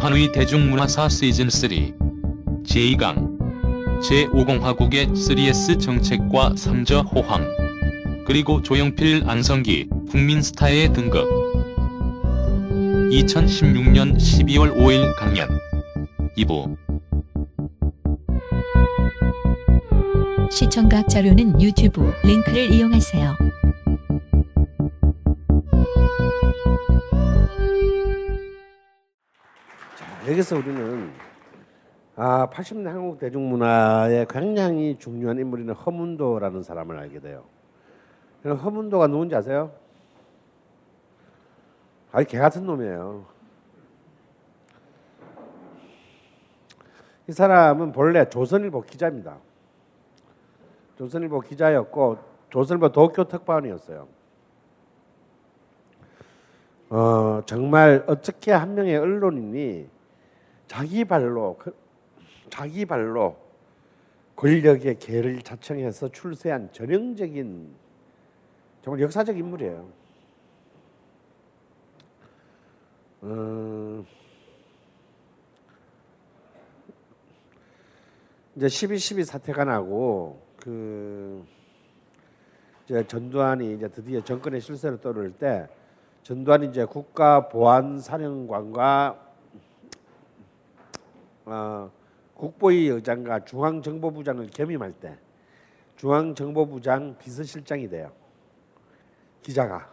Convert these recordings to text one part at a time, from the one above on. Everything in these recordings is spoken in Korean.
한의 대중문화사 시즌3 제2강. 제5공화국의 3S 정책과 삼저 호황. 그리고 조영필 안성기 국민스타의 등극. 2016년 12월 5일 강연. 2부. 시청각 자료는 유튜브 링크를 이용하세요. 여기서 우리는 아, 80년 한국 대중문화의 굉장히 중요한 인물인 허문도라는 사람을 알게 돼요. 허문도가 누군지 아세요? 아니 개 같은 놈이에요. 이 사람은 본래 조선일보 기자입니다. 조선일보 기자였고 조선일보 도쿄 특파원이었어요. 어, 정말 어떻게 한 명의 언론인이 자기 발로 그, 자기 발로 권력의 개를 자청해서 출세한 전형적인 정말 역사적 인물이에요. 어, 이제 12.12 사태가 나고 그 이제 전두환이 이제 드디어 정권의 실세로 떠오를 때 전두환이 이제 국가보안사령관과 어, 국보위 의장과 중앙정보부장을 겸임할 때 중앙정보부장 비서실장이 돼요. 기자가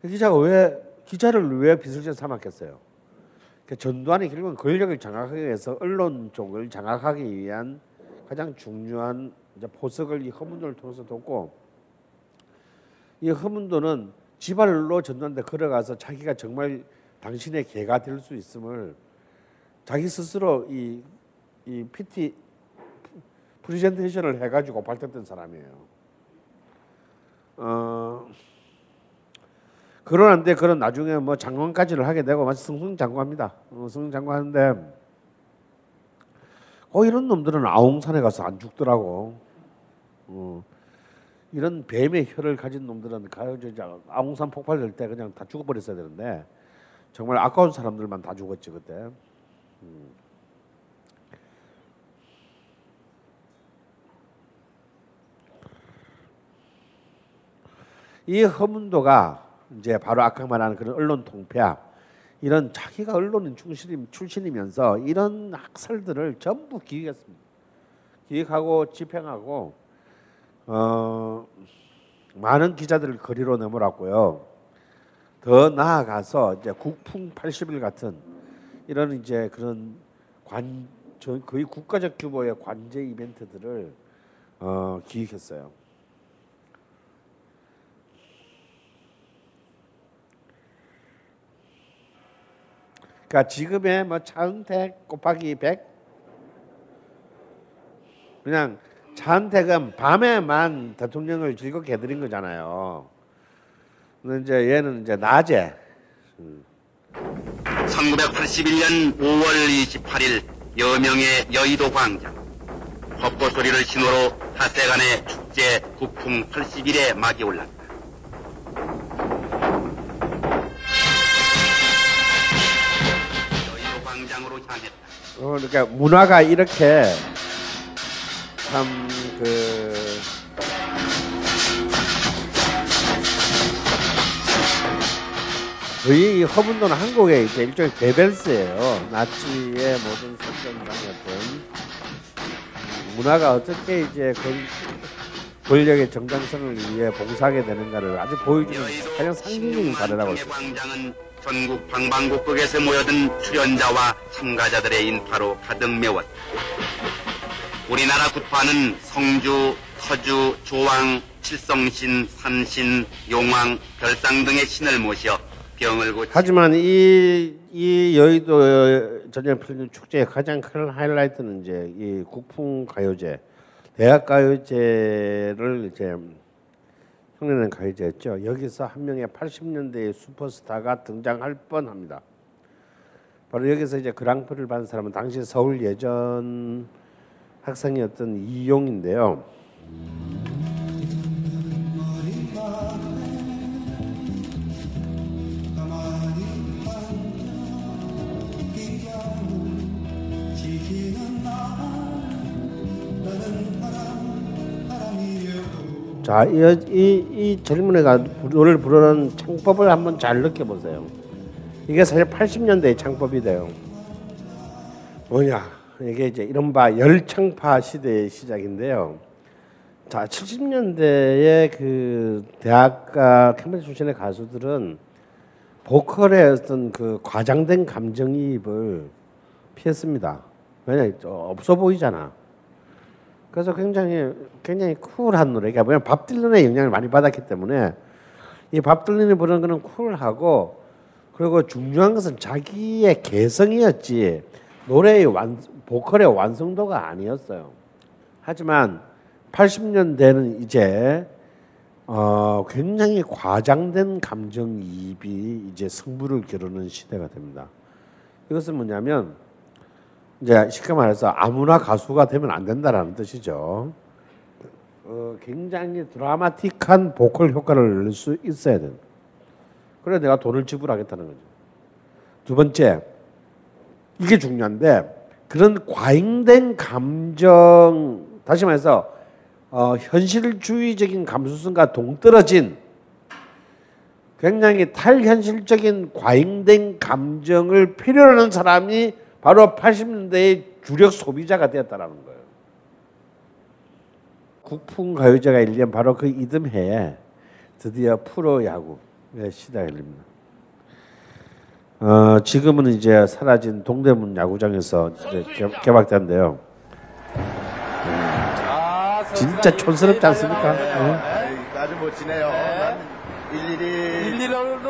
그 기자가 왜 기자를 왜 비서실장 삼았겠어요? 그 전두환이 결국은 권력을 장악하기 위해서 언론 쪽을 장악하기 위한 가장 중요한 포석을 이 허문도를 통해서 뒀고 이 허문도는 지발로 전두환한테 걸어가서 자기가 정말 당신의 개가 될 수 있음을 자기 스스로 이, 이 PT 프리젠테이션을 해가지고 발탁된 사람이에요. 어, 그러는데 그런 나중에 뭐 장관까지를 하게 되고 마치 승승장구합니다. 어, 승승장구하는데 어 이런 놈들은 아웅산에 가서 안 죽더라고. 어, 이런 뱀의 혀를 가진 놈들은 아웅산 폭발될 때 그냥 다 죽어버렸어야 되는데 정말 아까운 사람들만 다 죽었지 그때. 이 허문도가 이제 바로 아까 말하는 그런 언론 통폐합 이런 자기가 언론인 출신이, 출신이면서 이런 학설들을 전부 기획했습니다. 기획하고 집행하고 어, 많은 기자들을 거리로 내몰았고요. 더 나아가서 이제 국풍 80일 같은 이런 이제 그런 관 거의 국가적 규모의 관제 이벤트들을 어, 기획했어요. 그러니까 지금의 뭐 차은택 곱하기 100 그냥 차은택은 밤에만 대통령을 즐겁게 해드린 거잖아요. 근데 이제 얘는 이제 낮에 음. 1981년 5월 28일 여명의 여의도 광장 벚꽃 소리를 신호로 닷새간의 축제 국풍 80일에 막이 올랐다. 여의도 광장으로 향했다. 어, 그러니까 문화가 이렇게 참그 거의 허문도는 한국의 이제 일종의 베벨스예요. 나치의 모든 선전장이었던 문화가 어떻게 이제 권력의 정당성을 위해 봉사하게 되는가를 아주 보여주는 가장 상징적인 사례라고 할수 광장은 전국 방방곡곡에서 모여든 출연자와 참가자들의 인파로 가득 메웠다. 우리나라 국화는 성주, 서주, 조왕, 칠성신, 산신, 용왕, 별상 등의 신을 모셔 병을 고치 하지만 이, 이 여의도 전염필름 축제의 가장 큰 하이라이트는 이제 이 국풍 가요제, 대학 가요제를 이제 흉내낸 가요제였죠. 여기서 한 명의 80년대의 슈퍼스타가 등장할 뻔합니다. 바로 여기서 이제 그랑프를 받은 사람은 당시 서울 예전 학생이었던 이용인데요. 자, 이, 이, 이 젊은 애가 노래를 부르는 창법을 한번 잘 느껴보세요. 이게 사실 80년대의 창법이 돼요. 뭐냐? 이게 이제 이른바 열창파 시대의 시작인데요. 자, 70년대의 그 대학가 캠퍼스 출신의 가수들은 보컬의 어떤 그 과장된 감정이입을 피했습니다. 왜냐, 없어 보이잖아. 그래서 굉장히 굉장히 쿨한 노래가 뭐냐 밥 딜런의 영향을 많이 받았기 때문에 이 밥 딜런이 부르는 거는 쿨하고 그리고 중요한 것은 자기의 개성이었지 노래의 완 보컬의 완성도가 아니었어요. 하지만 80년대는 이제 어, 굉장히 과장된 감정이입이 이제 성부를 겨루는 시대가 됩니다. 이것은 뭐냐면 이제 쉽게 말해서 아무나 가수가 되면 안 된다라는 뜻이죠. 어, 굉장히 드라마틱한 보컬 효과를 낼 수 있어야 돼. 그래 내가 돈을 지불하겠다는 거죠. 두 번째 이게 중요한데 그런 과잉된 감정 다시 말해서 어, 현실주의적인 감수성과 동떨어진 굉장히 탈현실적인 과잉된 감정을 필요로 하는 사람이 바로 80년대의 주력 소비자가 되었다라는 거예요. 국풍 가요제가 열린 바로 그 이듬해에 드디어 프로 야구의 시대가 열립니다. 어, 지금은 이제 사라진 동대문 야구장에서 이제 개, 개막된데요. 진짜 촌스럽지 않습니까? 어? 아주 멋지네요.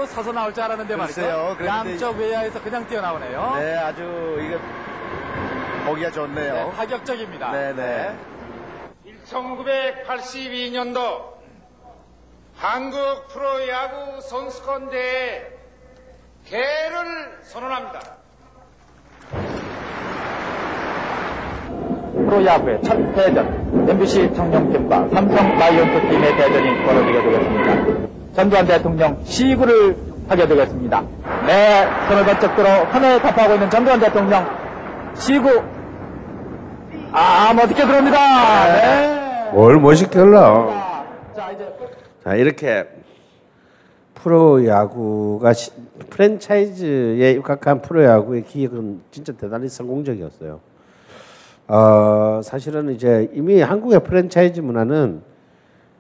서서 나올 줄 알았는데 글쎄요, 말이죠. 양쪽 외야에서 그냥 뛰어나오네요. 네 아주 이거 보기가 좋네요. 네, 파격적입니다. 네 네. 1982년도 한국 프로야구 선수권 대회 개를 선언합니다. 프로야구의 첫 대전 MBC 청룡팀과 삼성 라이온스 팀의 대전이 벌어지게 되겠습니다. 전두환 대통령 시구를 하게 되겠습니다. 네, 손을 번쩍 들어 환호에 답하고 있는 전두환 대통령 시구 아 멋있게 들어옵니다. 네. 뭘 멋있게 흘러? 자 이제 자 이렇게 프로야구가 시- 프랜차이즈에 입각한 프로야구의 기획은 진짜 대단히 성공적이었어요. 어, 사실은 이제 이미 한국의 프랜차이즈 문화는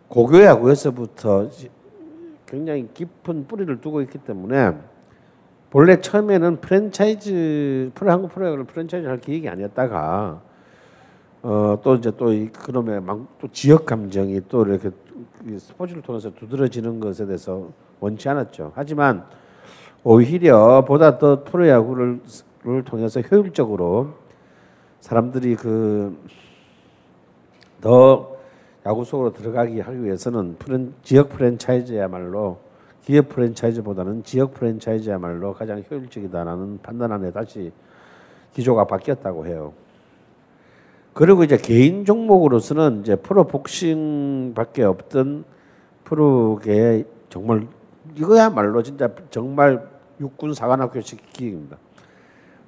고교 야구에서부터 시- 굉장히 깊은 뿌리를 두고 있기 때문에 본래 처음에는 프랜차이즈 프로 한국 프로야구를 프랜차이즈 할 계획이 아니었다가 어, 또 이제 또 이 그놈의 막, 또 지역 감정이 또 이렇게 이 스포츠를 통해서 두드러지는 것에 대해서 원치 않았죠. 하지만 오히려 보다 더 프로야구를 를 통해서 효율적으로 사람들이 그 더 야구 속으로 들어가기 하기 위해서는 프랜, 지역 프랜차이즈야말로 기업 프랜차이즈보다는 지역 프랜차이즈야말로 가장 효율적이다라는 판단 안에 다시 기조가 바뀌었다고 해요. 그리고 이제 개인 종목으로서는 이제 프로 복싱밖에 없던 프로계의 정말 이거야말로 진짜 정말 육군 사관학교식 기획입니다.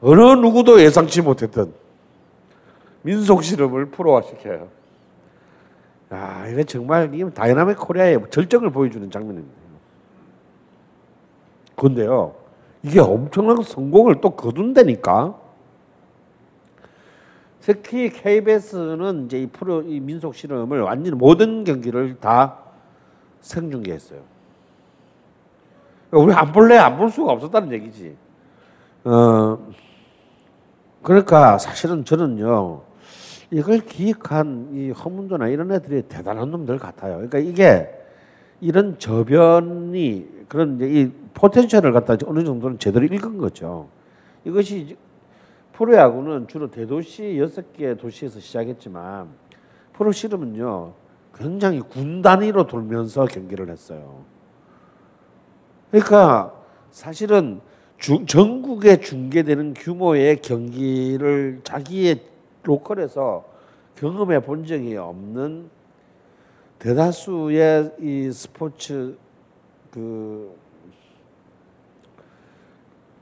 어느 누구도 예상치 못했던 민속 씨름을 프로화 시켜요. 야, 이거 정말 이게 Dynamic Korea의 절정을 보여주는 장면입니다. 그런데요, 이게 엄청난 성공을 또 거둔다니까. 특히 KBS는 이제 이 프로 이 민속 씨름을 완전 모든 경기를 다 생중계했어요. 우리 안 볼래 안 볼 수가 없었다는 얘기지. 어 그러니까 사실은 저는요 이걸 기획한 이 허문도나 이런 애들이 대단한 놈들 같아요. 그러니까 이게 이런 저변이 그런 이 포텐셜을 갖다 어느 정도는 제대로 읽은 거죠. 이것이 프로야구는 주로 대도시 여섯 개 도시에서 시작했지만 프로 씨름은요 굉장히 군 단위로 돌면서 경기를 했어요. 그러니까 사실은 주, 전국에 중계되는 규모의 경기를 자기의 로컬에서 경험해 본 적이 없는 대다수의 이 스포츠 그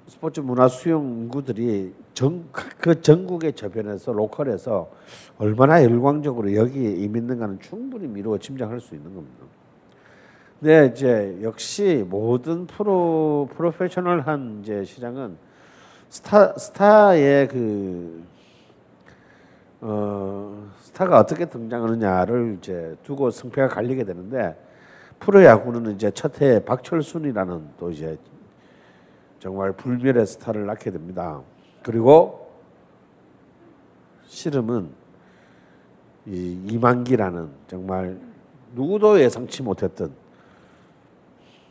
스포츠 문화 수용 인구들이 전, 그 전국의 저변에서 로컬에서 얼마나 열광적으로 여기에 임했는가는 충분히 미루어 짐작할 수 있는 겁니다. 네, 이제 역시 모든 프로 프로페셔널한 이제 시장은 스타 스타의 그 어, 스타가 어떻게 등장하느냐를 이제 두고 승패가 갈리게 되는데 프로야구는 이제 첫해 박철순이라는 또 이제 정말 불멸의 스타를 낳게 됩니다. 그리고 씨름은 이 이만기라는 정말 누구도 예상치 못했던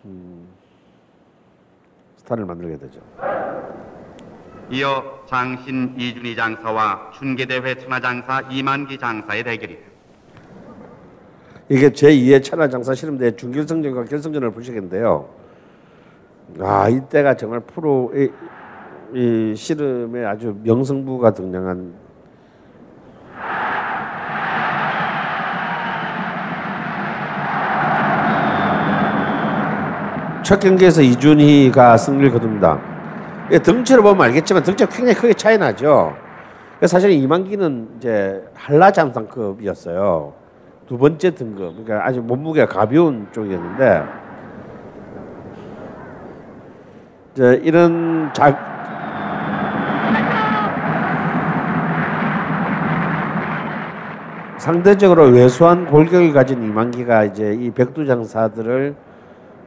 음, 스타를 만들게 되죠. 이어 장신 이준희 장사와 춘계대회 천하장사 이만기 장사의 대결이다. 이게 제2회 천하장사 씨름대 준결승전과 결승전을 보시겠는데요. 아 이때가 정말 프로 이, 이 씨름에 아주 명승부가 등장한 첫 경기에서 이준희가 승리를 거둡니다. 예, 등치를 보면 알겠지만 등치가 굉장히 크게 차이 나죠. 사실 이만기는 이제 한라장상급이었어요. 두 번째 등급, 그러니까 아주 몸무게가 가벼운 쪽이었는데 이제 이런 자 상대적으로 왜소한 골격을 가진 이만기가 이제 이 백두장사들을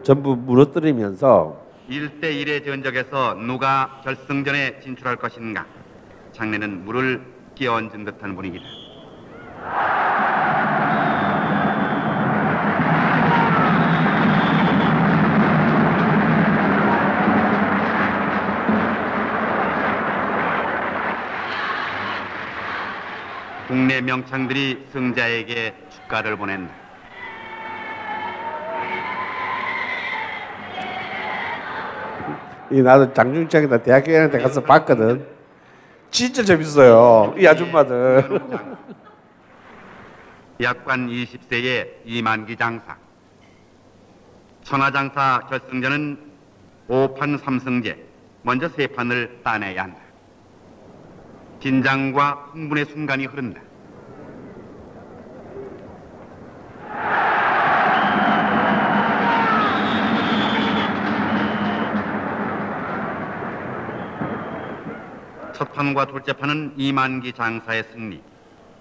전부 무너뜨리면서 1대1의 전적에서 누가 결승전에 진출할 것인가. 장래는 물을 끼얹은 듯한 분위기다. 국내 명창들이 승자에게 축가를 보낸다. 이 나도 장중장에다 대학교 다닐 때 가서 봤거든. 진짜 재밌어요. 이 아줌마들. 약관 20세의 이만기 장사. 천하장사 결승전은 5판 3승제. 먼저 세 판을 따내야 한다. 긴장과 흥분의 순간이 흐른다. 첫 판과 둘째 판은 이만기 장사의 승리.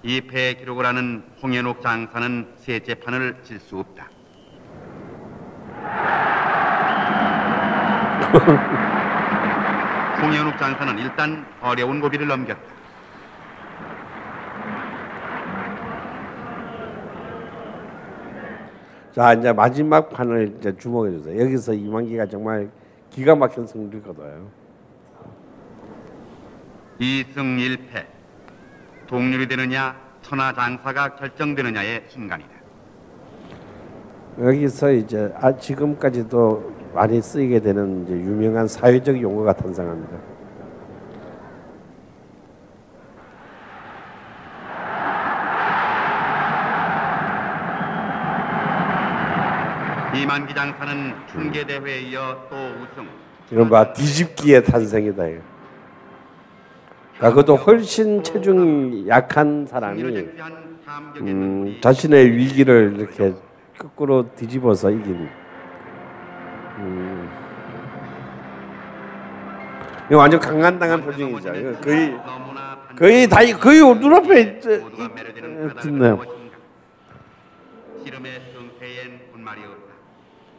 2패 기록을 하는 홍현옥 장사는 셋째 판을 질 수 없다. 홍현욱 장사는 일단 어려운 고비를 넘겼다. 자 이제 마지막 판을 이제 주목해 주세요. 여기서 이만기가 정말 기가 막힌 승리를 거둬요. 2승 1패. 동률이 되느냐 천하 장사가 결정되느냐의 순간이다. 여기서 이제 아, 지금까지도 많이 쓰이게 되는 이제 유명한 사회적 용어가 탄생합니다. 이만기 장사는 춘계 대회에 이어 또 우승. 이른바 뒤집기의 탄생이다. 이거. 아, 그것도 훨씬 체중이 약한 사람이 음, 자신의 위기를 이렇게 거꾸로 뒤집어서 이긴. 음. 이거 완전 강간당한 표정이죠. 거의 거의 다 거의 눈앞에 있, 듣네요.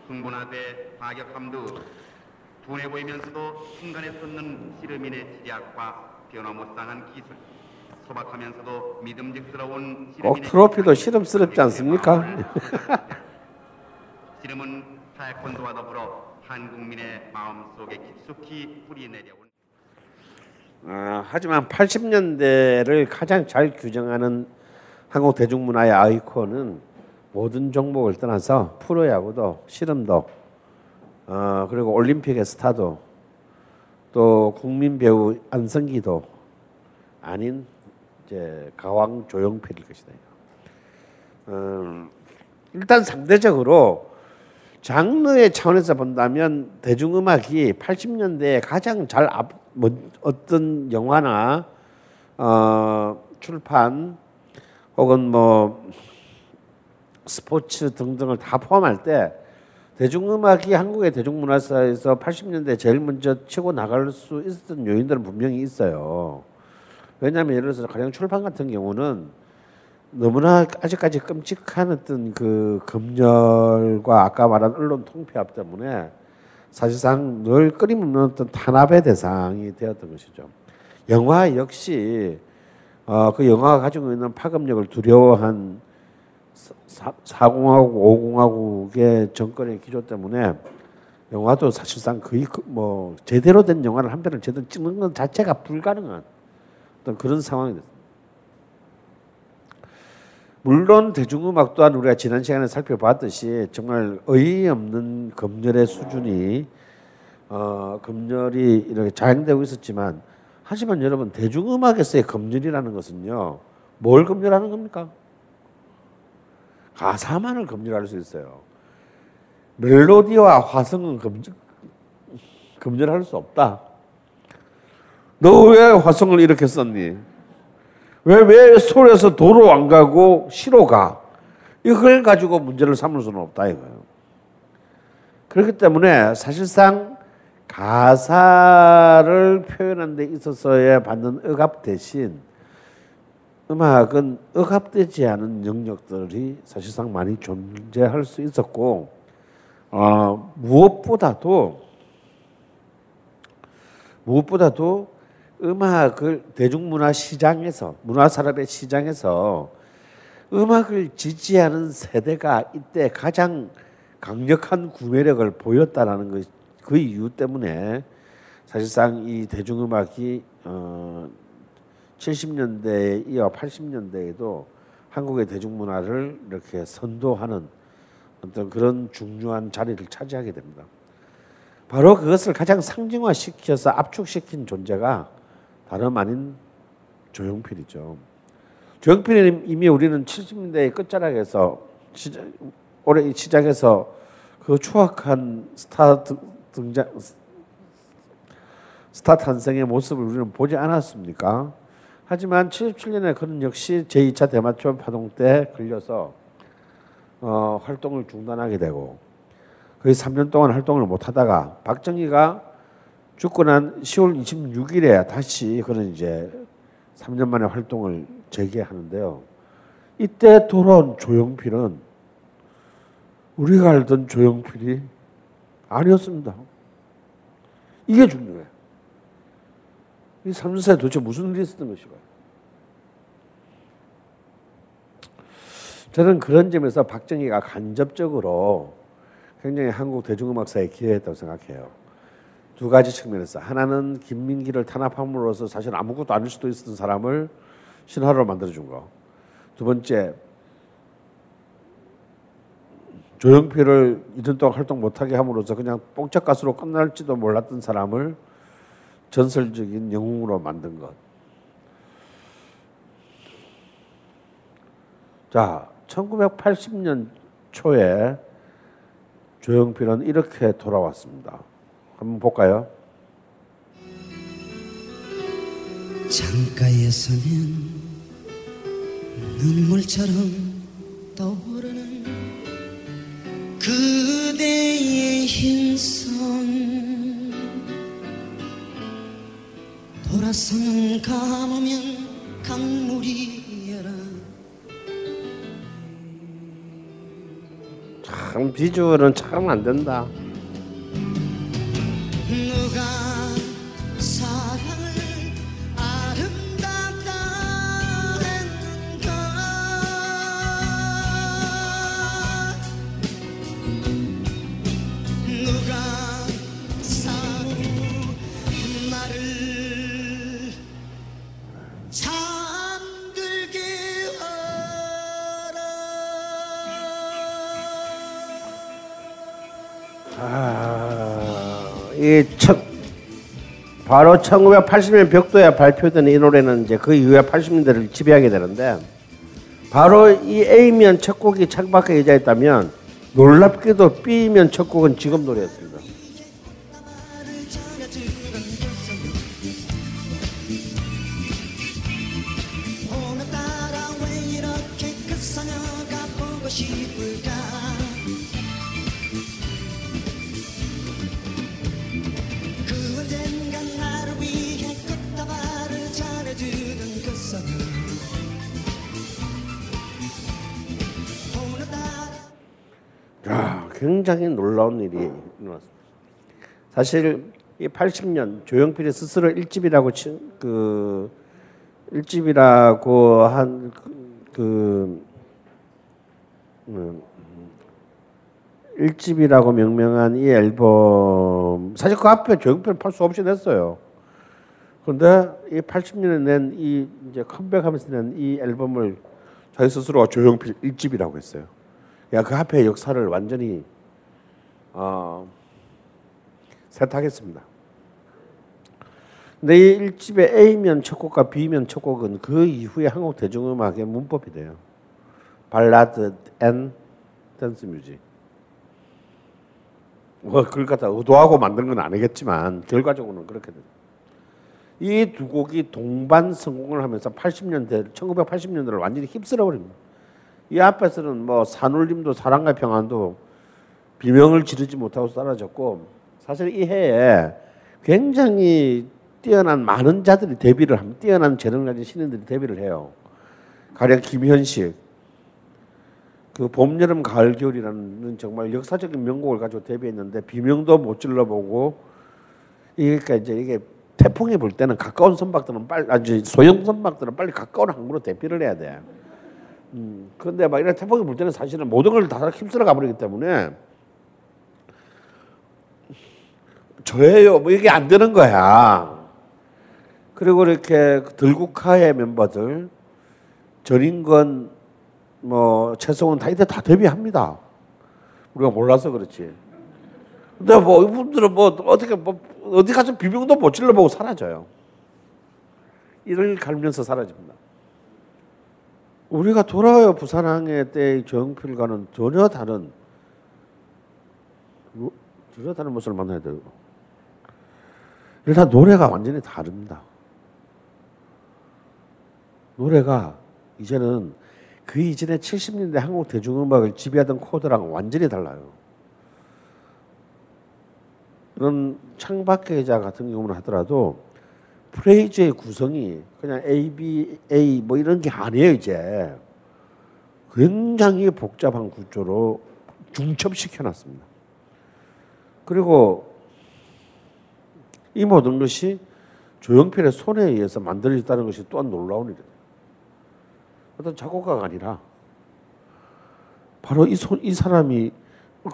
흥분하되 과격함도 둔해 보이면서도 순간에 솟는 씨름인의 지략과 변화무쌍한 기술, 소박하면서도 믿음직스러운 꼭 트로피도 실험스럽지 않습니까? 씨름은 타이콘도와 더불어 한 국민의 마음속에 깊숙이 뿌리내려온 아, 하지만 80년대를 가장 잘 규정하는 한국 대중문화의 아이콘은 모든 종목을 떠나서 프로야구도 씨름도 어, 그리고 올림픽의 스타도 또 국민 배우 안성기도 아닌 이제 가왕 조용필일 것이다. 음, 일단 상대적으로 장르의 차원에서 본다면 대중음악이 80년대에 가장 잘 앞, 뭐, 어떤 영화나 어, 출판 혹은 뭐 스포츠 등등을 다 포함할 때 대중음악이 한국의 대중문화사에서 80년대 제일 먼저 치고 나갈 수 있었던 요인들은 분명히 있어요. 왜냐하면 예를 들어서 가령 출판 같은 경우는 너무나 아직까지 끔찍한 어떤 그 검열과 아까 말한 언론 통폐합 때문에 사실상 늘 끊임없는 어떤 탄압의 대상이 되었던 것이죠. 영화 역시 어, 그 영화가 가지고 있는 파급력을 두려워한 사, 사공화국, 5공화국의 정권의 기조 때문에 영화도 사실상 거의 그뭐 제대로 된 영화를 한 편을 제대로 찍는 것 자체가 불가능한 어떤 그런 상황이 됐습니다. 물론 대중음악 또한 우리가 지난 시간에 살펴봤듯이 정말 어이없는 검열의 수준이 어, 검열이 이렇게 자행되고 있었지만 하지만 여러분 대중음악에서의 검열이라는 것은요 뭘 검열하는 겁니까? 가사만을 검열할 수 있어요. 멜로디와 화성은 검열, 검열할 수 없다. 너 왜 화성을 이렇게 썼니? 왜, 왜 서울에서 도로 안 가고 시로 가? 이걸 가지고 문제를 삼을 수는 없다 이거예요. 그렇기 때문에 사실상 가사를 표현하는 데 있어서의 받는 억압 대신 음악은 억압되지 않은 영역들이 사실상 많이 존재할 수 있었고 어, 무엇보다도 무엇보다도 음악을 대중문화 시장에서 문화 산업의 시장에서 음악을 지지하는 세대가 이때 가장 강력한 구매력을 보였다라는 것, 그 이유 때문에 사실상 이 대중음악이 어, 70년대에 이어 80년대에도 한국의 대중문화를 이렇게 선도하는 어떤 그런 중요한 자리를 차지하게 됩니다. 바로 그것을 가장 상징화시켜서 압축시킨 존재가 다름 아닌 조용필이죠. 조용필은 이미 우리는 70년대 끝자락에서 시작, 올해 시작해서 그 추악한 스타 등장 스타 탄생의 모습을 우리는 보지 않았습니까? 하지만 77년에 그는 역시 제2차 대마초 파동 때 걸려서 어, 활동을 중단하게 되고 거의 3년 동안 활동을 못 하다가 박정희가 죽고 난 10월 26일에 다시 그는 이제 3년 만에 활동을 재개하는데요. 이때 돌아온 조용필은 우리가 알던 조용필이 아니었습니다. 이게 중요해. 이 3년사에 도대체 무슨 일이 있었던 것인가? 저는 그런 점에서 박정희가 간접적으로 굉장히 한국 대중음악사에 기여했다고 생각해요. 두 가지 측면에서 하나는 김민기를 탄압함으로써 사실 아무것도 아닐 수도 있었던 사람을 신하로 만들어준 거. 두 번째 조영필을 이전 동안 활동 못하게 함으로써 그냥 뽕짝 가수로 끝날지도 몰랐던 사람을 전설적인 영웅으로 만든 것. 자, 1980년 초에 조영필은 이렇게 돌아왔습니다. 한번 볼까요? 창가에 서면 눈물처럼 떠오르는 그대의 흰손 돌아서는 감으면 강물이여라 참 비주얼은 참 안 된다. 바로 1980년 벽도에 발표된 이 노래는 이제 그 이후에 80년대를 지배하게 되는데 바로 이 A면 첫 곡이 창밖에 여자였다면 놀랍게도 B면 첫 곡은 지금 노래였습니다. 굉장히 놀라운 일이 일어났습니다. 사실 이 80년 조영필이 스스로 일집이라고 치, 그 일집이라고 한그 음, 일집이라고 명명한 이 앨범 사실 그 앞에 조영필 팔수 없이 냈어요. 그런데 이 80년에 낸 이 이제 컴백하면서 낸 이 앨범을 자기 스스로가 조용필 일집이라고 했어요. 야, 그 앞에 역사를 완전히 어, 세탁했습니다. 근데 이 일집의 A면 첫 곡과 B면 첫 곡은 그 이후에 한국 대중음악의 문법이 돼요. 발라드 and dance music. 뭐 그걸 갖다 의도하고 만든 건 아니겠지만 결과적으로는 그렇게 돼요. 이 두 곡이 동반 성공을 하면서 80년대 1980년대를 완전히 휩쓸어 버립니다. 이 앞에서는 뭐 산울림도 사랑과 평안도 비명을 지르지 못하고 사라졌고 사실 이 해에 굉장히 뛰어난 많은 자들이 데뷔를 합니다. 뛰어난 재능을 가진 신인들이 데뷔를 해요. 가령 김현식 그 봄, 여름, 가을, 겨울이라는 정말 역사적인 명곡을 가지고 데뷔했는데 비명도 못 질러보고 그러니까 이제 이게 태풍이 불 때는 가까운 선박들은 빨리 아주 소형 선박들은 빨리 가까운 항구로 대피를 해야 돼. 음, 그런데 막 이런 태풍이 불 때는 사실은 모든 걸다 휩쓸어 가버리기 때문에 저예요. 뭐 이게 안 되는 거야. 그리고 이렇게 들국화의 멤버들 전인권 뭐 최성원 다 이때 다 데뷔합니다. 우리가 몰라서 그렇지. 근데 뭐 이분들은 뭐 어떻게 뭐 어디 가서 비명도 못 질러보고 사라져요. 이를 갈면서 사라집니다. 우리가 돌아와요 부산항해 때의 조영필과는 전혀 다른 뭐, 전혀 다른 모습을 만나야 돼요. 일단 노래가 완전히 다릅니다. 노래가 이제는 그 이전에 70년대 한국 대중음악을 지배하던 코드랑 완전히 달라요. 그런 창밖의 여자 같은 경우는 하더라도 프레이즈의 구성이 그냥 A, B, A 뭐 이런 게 아니에요 이제 굉장히 복잡한 구조로 중첩시켜 놨습니다. 그리고 이 모든 것이 조영필의 손에 의해서 만들어졌다는 것이 또한 놀라운 일이에요. 어떤 작곡가가 아니라 바로 이, 손, 이 사람이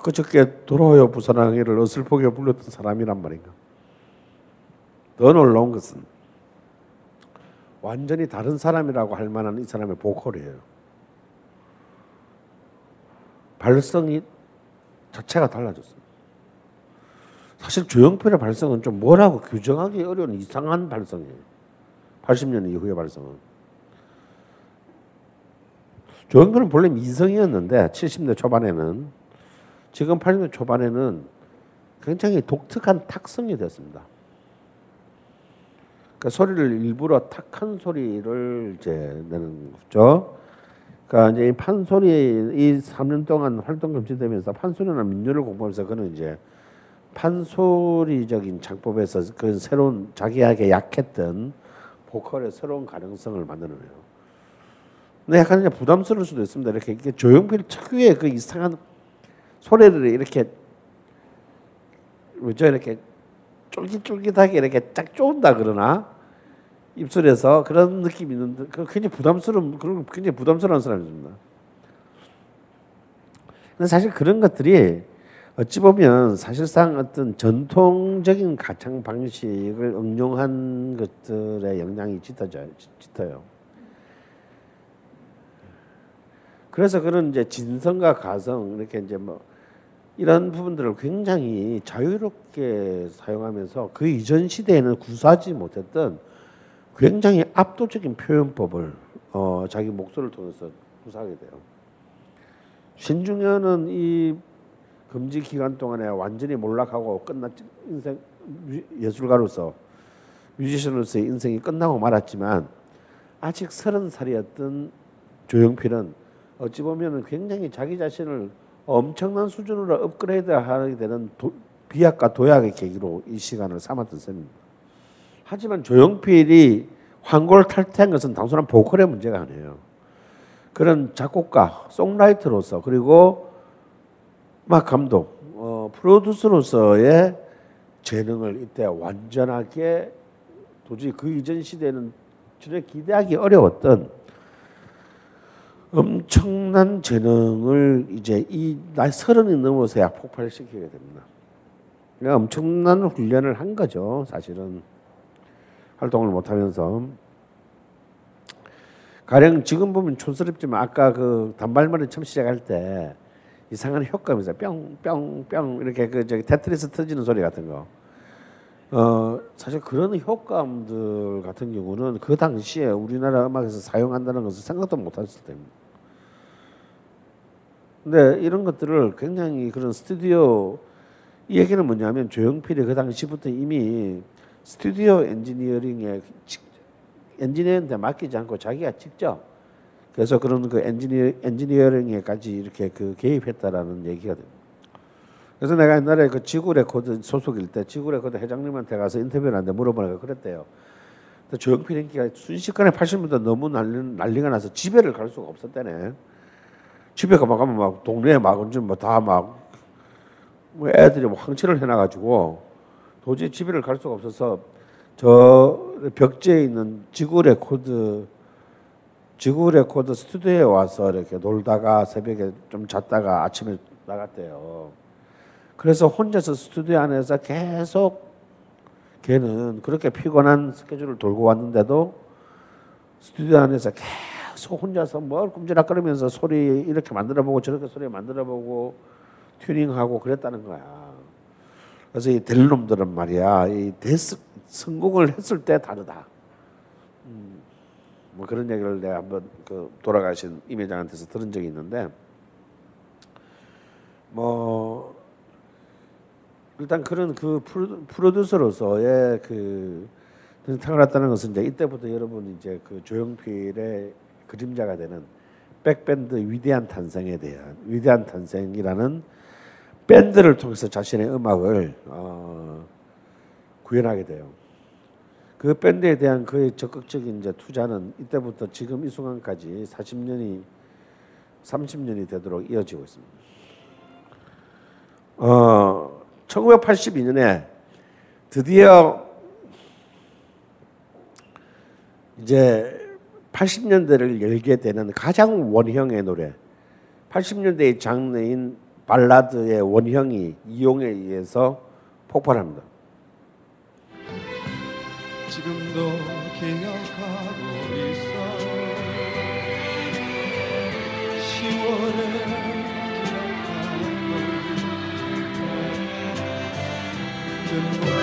그저께 돌아와요 부산항해를 어슬프게 불렀던 사람이란 말인가. 더 놀라운 것은 완전히 다른 사람이라고 할 만한 이 사람의 보컬이에요. 발성이 자체가 달라졌어요. 사실 조영필의 발성은 좀 뭐라고 규정하기 어려운 이상한 발성이에요. 80년 이후의 발성은. 조영필은 본래 미성이었는데 70대 초반에는 지금 80년 초반에는 굉장히 독특한 탁성이 됐습니다. 그러니까 소리를 일부러 탁한 소리를 이제 내는 거죠. 그러니까 이제 이 판소리 이 3년 동안 활동 금지되면서 판소리나 민요를 공부하면서 그는 이제 판소리적인 창법에서 그 새로운 자기에게 약했던 보컬의 새로운 가능성을 만들어내요. 근데 약간 이제 부담스러울 수도 있습니다. 이렇게, 이렇게 조용필 특유의 그 이상한 소리를 이렇게 뭐죠 이렇게 쫄깃쫄깃하게 이렇게 쫙 쪼은다 그러나 입술에서 그런 느낌이 있는데 그 굉장히 부담스러운 그런 굉장히 부담스러운 사람입니다. 근데 사실 그런 것들이 어찌 보면 사실상 어떤 전통적인 가창 방식을 응용한 것들의 영향이 짙어져요. 짙어요. 그래서 그런 이제 진성과 가성 이렇게 이제 뭐 이런 부분들을 굉장히 자유롭게 사용하면서 그 이전 시대에는 구사하지 못했던 굉장히 압도적인 표현법을 어, 자기 목소리를 통해서 구사하게 돼요. 신중현은 이 금지 기간 동안에 완전히 몰락하고 끝났 인생 예술가로서 뮤지션으로서의 인생이 끝나고 말았지만 아직 서른 살이었던 조용필은 어찌 보면 굉장히 자기 자신을 엄청난 수준으로 업그레이드하게 되는 도, 비약과 도약의 계기로 이 시간을 삼았던 셈입니다. 하지만 조용필이 황골 탈퇴한 것은 단순한 보컬의 문제가 아니에요. 그런 작곡가, 송라이터로서 그리고 음악 감독, 어, 프로듀서로서의 재능을 이때 완전하게 도저히 그 이전 시대는 전혀 기대하기 어려웠던 엄청난 재능을 이제 이 나이 서른이 넘어서야 폭발시키게 됩니다. 그러니까 엄청난 훈련을 한 거죠, 사실은 활동을 못하면서 가령 지금 보면 촌스럽지만 아까 그 단발머리 처음 시작할 때 이상한 효과음이 있어요. 뿅뿅뿅 이렇게 그 저기 테트리스 터지는 소리 같은 거. 어 사실 그런 효과음들 같은 경우는 그 당시에 우리나라 음악에서 사용한다는 것을 생각도 못했을 때입니다. 근데 이런 것들을 굉장히 그런 스튜디오 이 얘기는 뭐냐면 조용필이 그 당시부터 이미 스튜디오 엔지니어링에 엔지니어한테 맡기지 않고 자기가 직접 그래서 그런 그 엔지니어 엔지니어링에까지 이렇게 그 개입했다라는 얘기가 됩니다. 그래서 내가 옛날에 그 지구 레코드 소속일 때 지구 레코드 회장님한테 가서 인터뷰를 하는데 물어보니까 그랬대요. 조용필 인기가 순식간에 80년대 너무 난리, 난리가 나서 집에를 갈 수가 없었대네. 집에 가면 막 동네에 막 언제 뭐 다 막 뭐 애들이 뭐 황치를 해놔가지고 도저히 집에를 갈 수가 없어서 저 벽지에 있는 지구 레코드 지구 레코드 스튜디오에 와서 이렇게 놀다가 새벽에 좀 잤다가 아침에 나갔대요. 그래서 혼자서 스튜디오 안에서 계속 걔는 그렇게 피곤한 스케줄을 돌고 왔는데도 스튜디오 안에서 계속 혼자서 뭘 꿈지락거리면서 소리 이렇게 만들어보고 저렇게 소리 만들어보고 튜닝하고 그랬다는 거야. 그래서 이될 놈들은 말이야 이 데스, 성공을 했을 때 다르다. 음, 뭐 그런 얘기를 내가 한번 그 돌아가신 임 회장한테서 들은 적이 있는데 뭐 일단 그런 그 프로듀서로서의 그 타고났다는 것은 이제 이때부터 여러분 이제 그 조용필의 그림자가 되는 백밴드 위대한 탄생에 대한 위대한 탄생이라는 밴드를 통해서 자신의 음악을 어, 구현하게 돼요. 그 밴드에 대한 그의 적극적인 이제 투자는 이때부터 지금 이 순간까지 40년이 30년이 되도록 이어지고 있습니다. 어, 1982년에 드디어 이제 80년대를 열게 되는 가장 원형의 노래 80년대의 장르인 발라드의 원형이 이용에 의해서 폭발합니다. 지금도 기억하고 있어. 10월에 그날의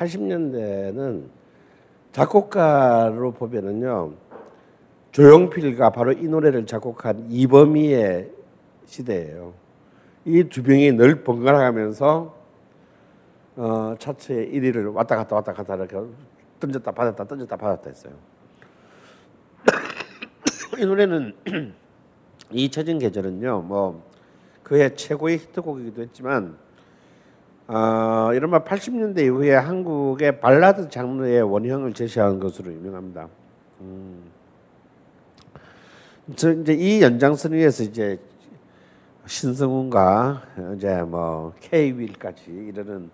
80년대는 작곡가로 보면은요. 조용필과 바로 이 노래를 작곡한 이범희의 시대예요. 이 두 명이 늘 번갈아가면서 어, 차트의 1위를 왔다 갔다 왔다 갔다 이렇게 던졌다 받았다 던졌다 받았다 했어요. 이 노래는 잊혀진 계절은요. 뭐 그의 최고의 히트곡이기도 했지만 어, 이른바 80년대 이후에 한국의 발라드 장르의 원형을 제시한 것으로 유명합니다. 음. 저 이제 이 연장선에서 이제 신성훈과 이제 뭐 K-윌까지 이르는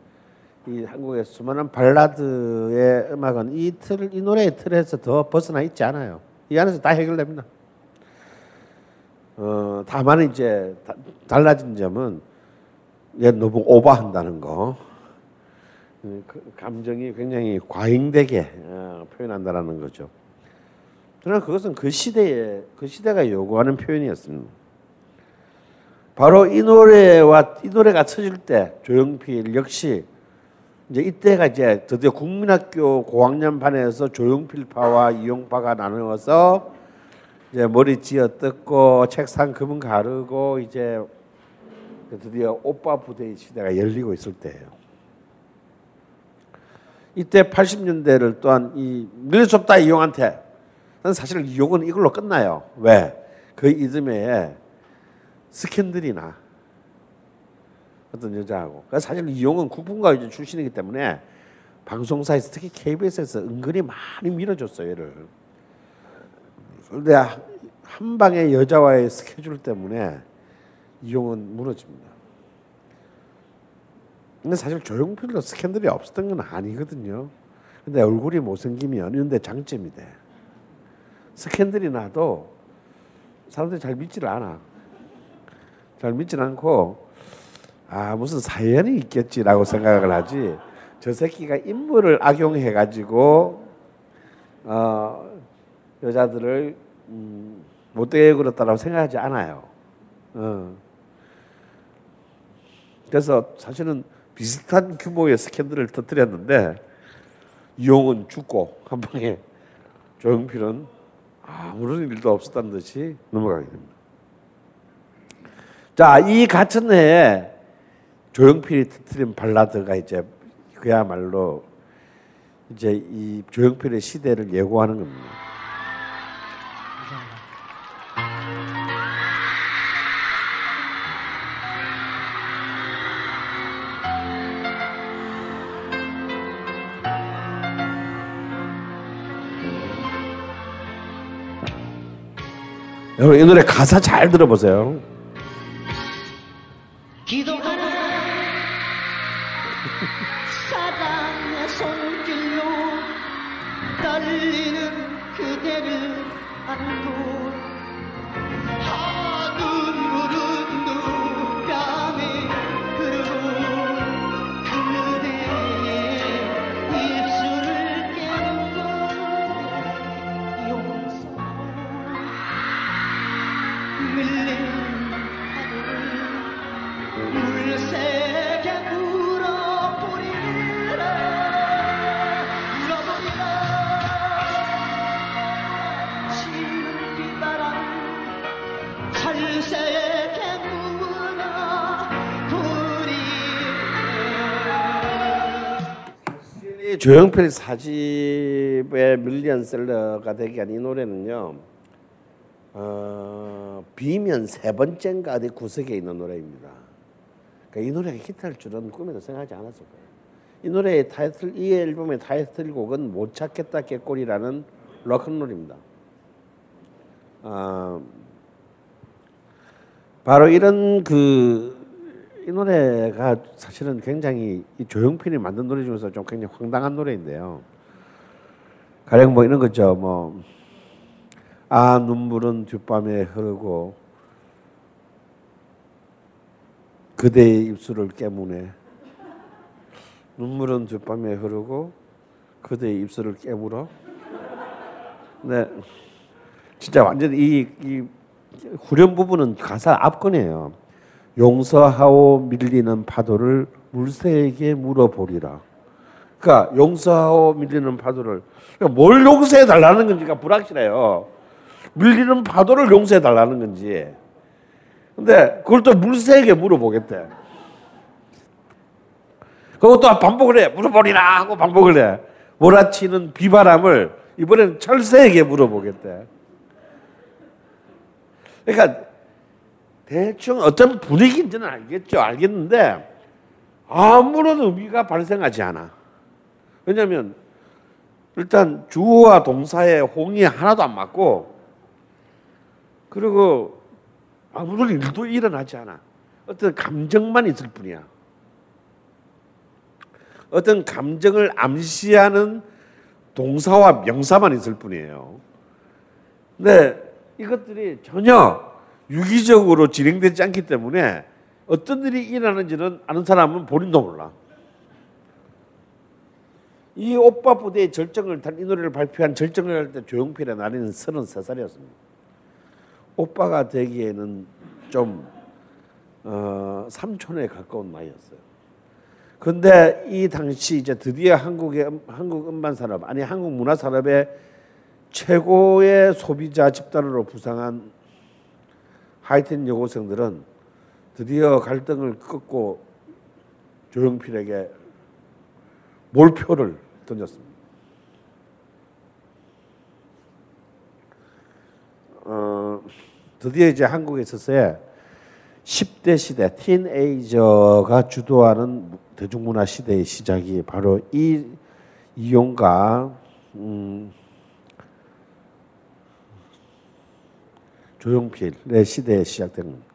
이 한국의 수많은 발라드의 음악은 이 틀, 이 노래의 틀에서 더 벗어나 있지 않아요. 이 안에서 다 해결됩니다. 어, 다만 이제 다, 달라진 점은 얘 너무 오버한다는 거. 음, 그 감정이 굉장히 과잉되게 어, 표현한다라는 거죠. 그러나 그것은 그 시대에 그 시대가 요구하는 표현이었습니다. 바로 이 노래와 이 노래가 쳐질 때 조용필 역시 이제 이때가 이제 드디어 국민학교 고학년 반에서 조용필파와 이용파가 나누어서 이제 머리 찌어 뜯고 책상 금은 가르고 이제 드디어 오빠 부대의 시대가 열리고 있을 때예요. 이때 80년대를 또한 이 밀릴 수 없다 이용한테 사실 이용은 이걸로 끝나요. 왜? 그 이듬해에 스캔들이나 어떤 여자하고 그러니까 사실 이용은 국분과 출신이기 때문에 방송사에서 특히 KBS에서 은근히 많이 밀어줬어요 얘를 그런데 한 방의 여자와의 스케줄 때문에 이용은 무너집니다. 근데 사실 조용필도 스캔들이 없었던 건 아니거든요. 근데 얼굴이 못생기면 이런데 장점이 돼. 스캔들이 나도 사람들이 잘 믿지를 않아. 잘 믿지는 않고 아 무슨 사연이 있겠지라고 생각을 하지. 저 새끼가 인물을 악용해 가지고 어, 여자들을 음, 못되게 굴었다라고 생각하지 않아요. 어. 그래서 사실은 비슷한 규모의 스캔들을 터뜨렸는데 이용은 죽고 한 방에 조용필은 아무런 일도 없었다는 듯이 넘어가게 됩니다. 자, 이 같은 해에 조용필이 터뜨린 발라드가 이제 그야말로 이제 이 조용필의 시대를 예고하는 겁니다. 여러분 이 노래 가사 잘 들어보세요. 이 조용필 사집의 밀리언셀러가 되게 한 이 노래는요. 어, 비면 세 번째인가 어디 구석에 있는 노래입니다. 그러니까 이 노래가 히트할 줄은 꿈에도 생각하지 않았을 거예요. 이 노래의 타이틀, 이 앨범의 타이틀곡은 못 찾겠다 개꼬리라는 록큰롤입니다. 어, 바로 이런 그 이 노래가 사실은 굉장히 이 조용필이 만든 노래 중에서 좀 굉장히 황당한 노래인데요. 가령 뭐 이런 거죠. 뭐 아 눈물은 뒷밤에 흐르고 그대의 입술을 깨무네. 눈물은 뒷밤에 흐르고 그대의 입술을 깨물어. 네, 진짜 완전 이, 이 후렴 부분은 가사 앞건이에요. 용서하오 밀리는 파도를 물새에게 물어보리라. 그러니까 용서하오 밀리는 파도를 그러니까 뭘 용서해 달라는 건지가 불확실해요. 밀리는 파도를 용서해 달라는 건지. 근데 그걸 또 물새에게 물어보겠대. 그것도 반복을 해. 물어보리라 하고 반복을 해. 몰아치는 비바람을 이번에는 철새에게 물어보겠대. 그러니까 대충 어떤 분위기인지는 알겠죠. 알겠는데 아무런 의미가 발생하지 않아. 왜냐하면 일단 주어와 동사의 홍이 하나도 안 맞고 그리고 아무런 일도 일어나지 않아. 어떤 감정만 있을 뿐이야. 어떤 감정을 암시하는 동사와 명사만 있을 뿐이에요. 근데 이것들이 전혀 유기적으로 진행되지 않기 때문에 어떤 일이 일어나는지는 아는 사람은 본인도 몰라. 이 오빠 부대의 절정을 탄 이 노래를 발표한 절정을 할 때 조용필의 나이는 33살이었습니다. 오빠가 되기에는 좀 어, 삼촌에 가까운 나이였어요. 근데 이 당시 이제 드디어 한국의 음- 한국 음반 산업 아니 한국 문화 산업의 최고의 소비자 집단으로 부상한 하이틴 여고생들은 드디어 갈등을 끊고 조용필에게 몰표를 던졌습니다. 어, 드디어 이제 한국에 있어서의 10대 시대, 티네이저가 주도하는 대중문화 시대의 시작이 바로 이 이용과 음, 조용필의 시대에 시작된 겁니다.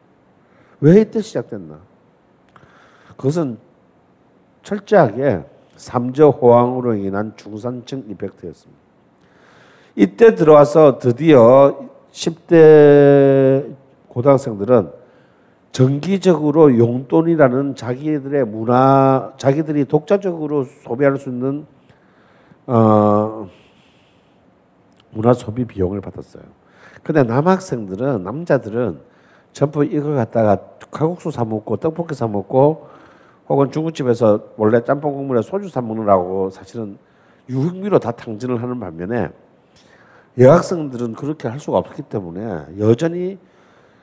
왜 이때 시작됐나? 그것은 철저하게 삼저 호황으로 인한 중산층 이펙트였습니다. 이때 들어와서 드디어 10대 고등학생들은 정기적으로 용돈이라는 자기들의 문화, 자기들이 독자적으로 소비할 수 있는 어, 문화 소비 비용을 받았어요. 근데 남학생들은 남자들은 전부 이걸 갖다가 칼국수 사 먹고 떡볶이 사 먹고 혹은 중국집에서 원래 짬뽕 국물에 소주 사 먹느라고 사실은 유흥비로 다 탕진을 하는 반면에 여학생들은 그렇게 할 수가 없기 때문에 여전히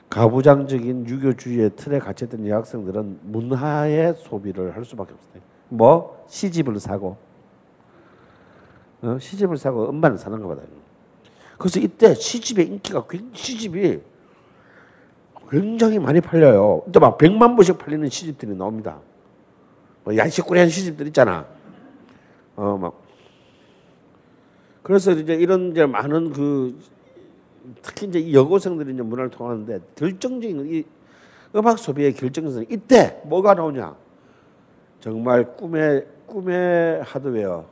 가부장적인 유교주의의 틀에 갇혔던 여학생들은 문화의 소비를 할 수밖에 없어요. 뭐 시집을 사고 어? 시집을 사고 음반을 사는 거거든요. 그래서 이때 시집의 인기가 시집이 굉장히 많이 팔려요. 이때 막 100만 부씩 팔리는 시집들이 나옵니다. 뭐 야식꾸리한 시집들 있잖아. 어 막 그래서 이제 이런 이제 많은 그 특히 이제 이 여고생들이 이제 문화를 통하는데 결정적인 이 음악 소비의 결정성 이때 뭐가 나오냐? 정말 꿈의 꿈의 하드웨어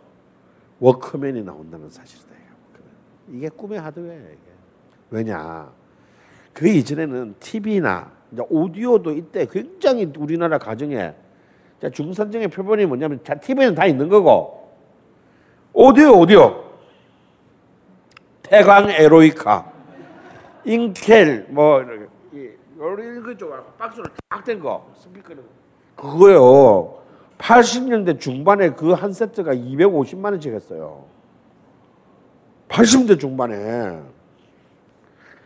워크맨이 나온다는 사실 이게 꿈의 하드웨어예요. 이게. 왜냐? 그 이전에는 TV나 오디오도 이때 굉장히 우리나라 가정에 중산층의 표본이 뭐냐면 자 TV는 다 있는 거고 오디오 오디오 태광 에로이카 인켈 뭐 이런 거죠 박스로 쫙된 거 스피커는 그거요 80년대 중반에 그 한 세트가 250만 원씩 했어요 80대 중반에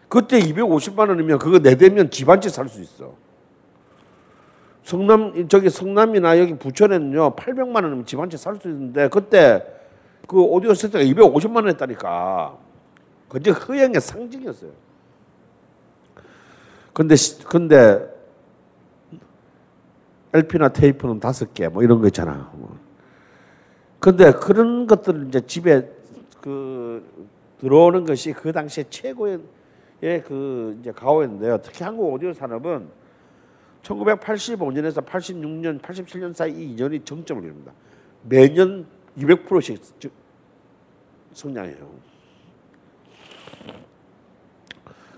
그때 250만 원이면 그거 내대면 집 한 채 살 수 있어. 성남 저기 성남이나 여기 부천에는요 800만 원이면 집 한 채 살 수 있는데 그때 그 오디오 세트가 250만 원 했다니까. 그저 흐영의 상징이었어요. 근데 시- 근데 LP나 테이프는 다섯 개 뭐 이런 거 있잖아. 뭐. 근데 그런 것들을 이제 집에 그 들어오는 것이 그 당시에 최고의 예, 그 이제 가오였는데요. 특히 한국 오디오 산업은 1985년에서 86년, 87년 사이 이 2년이 정점을 이룹니다. 매년 200%씩 성장해요.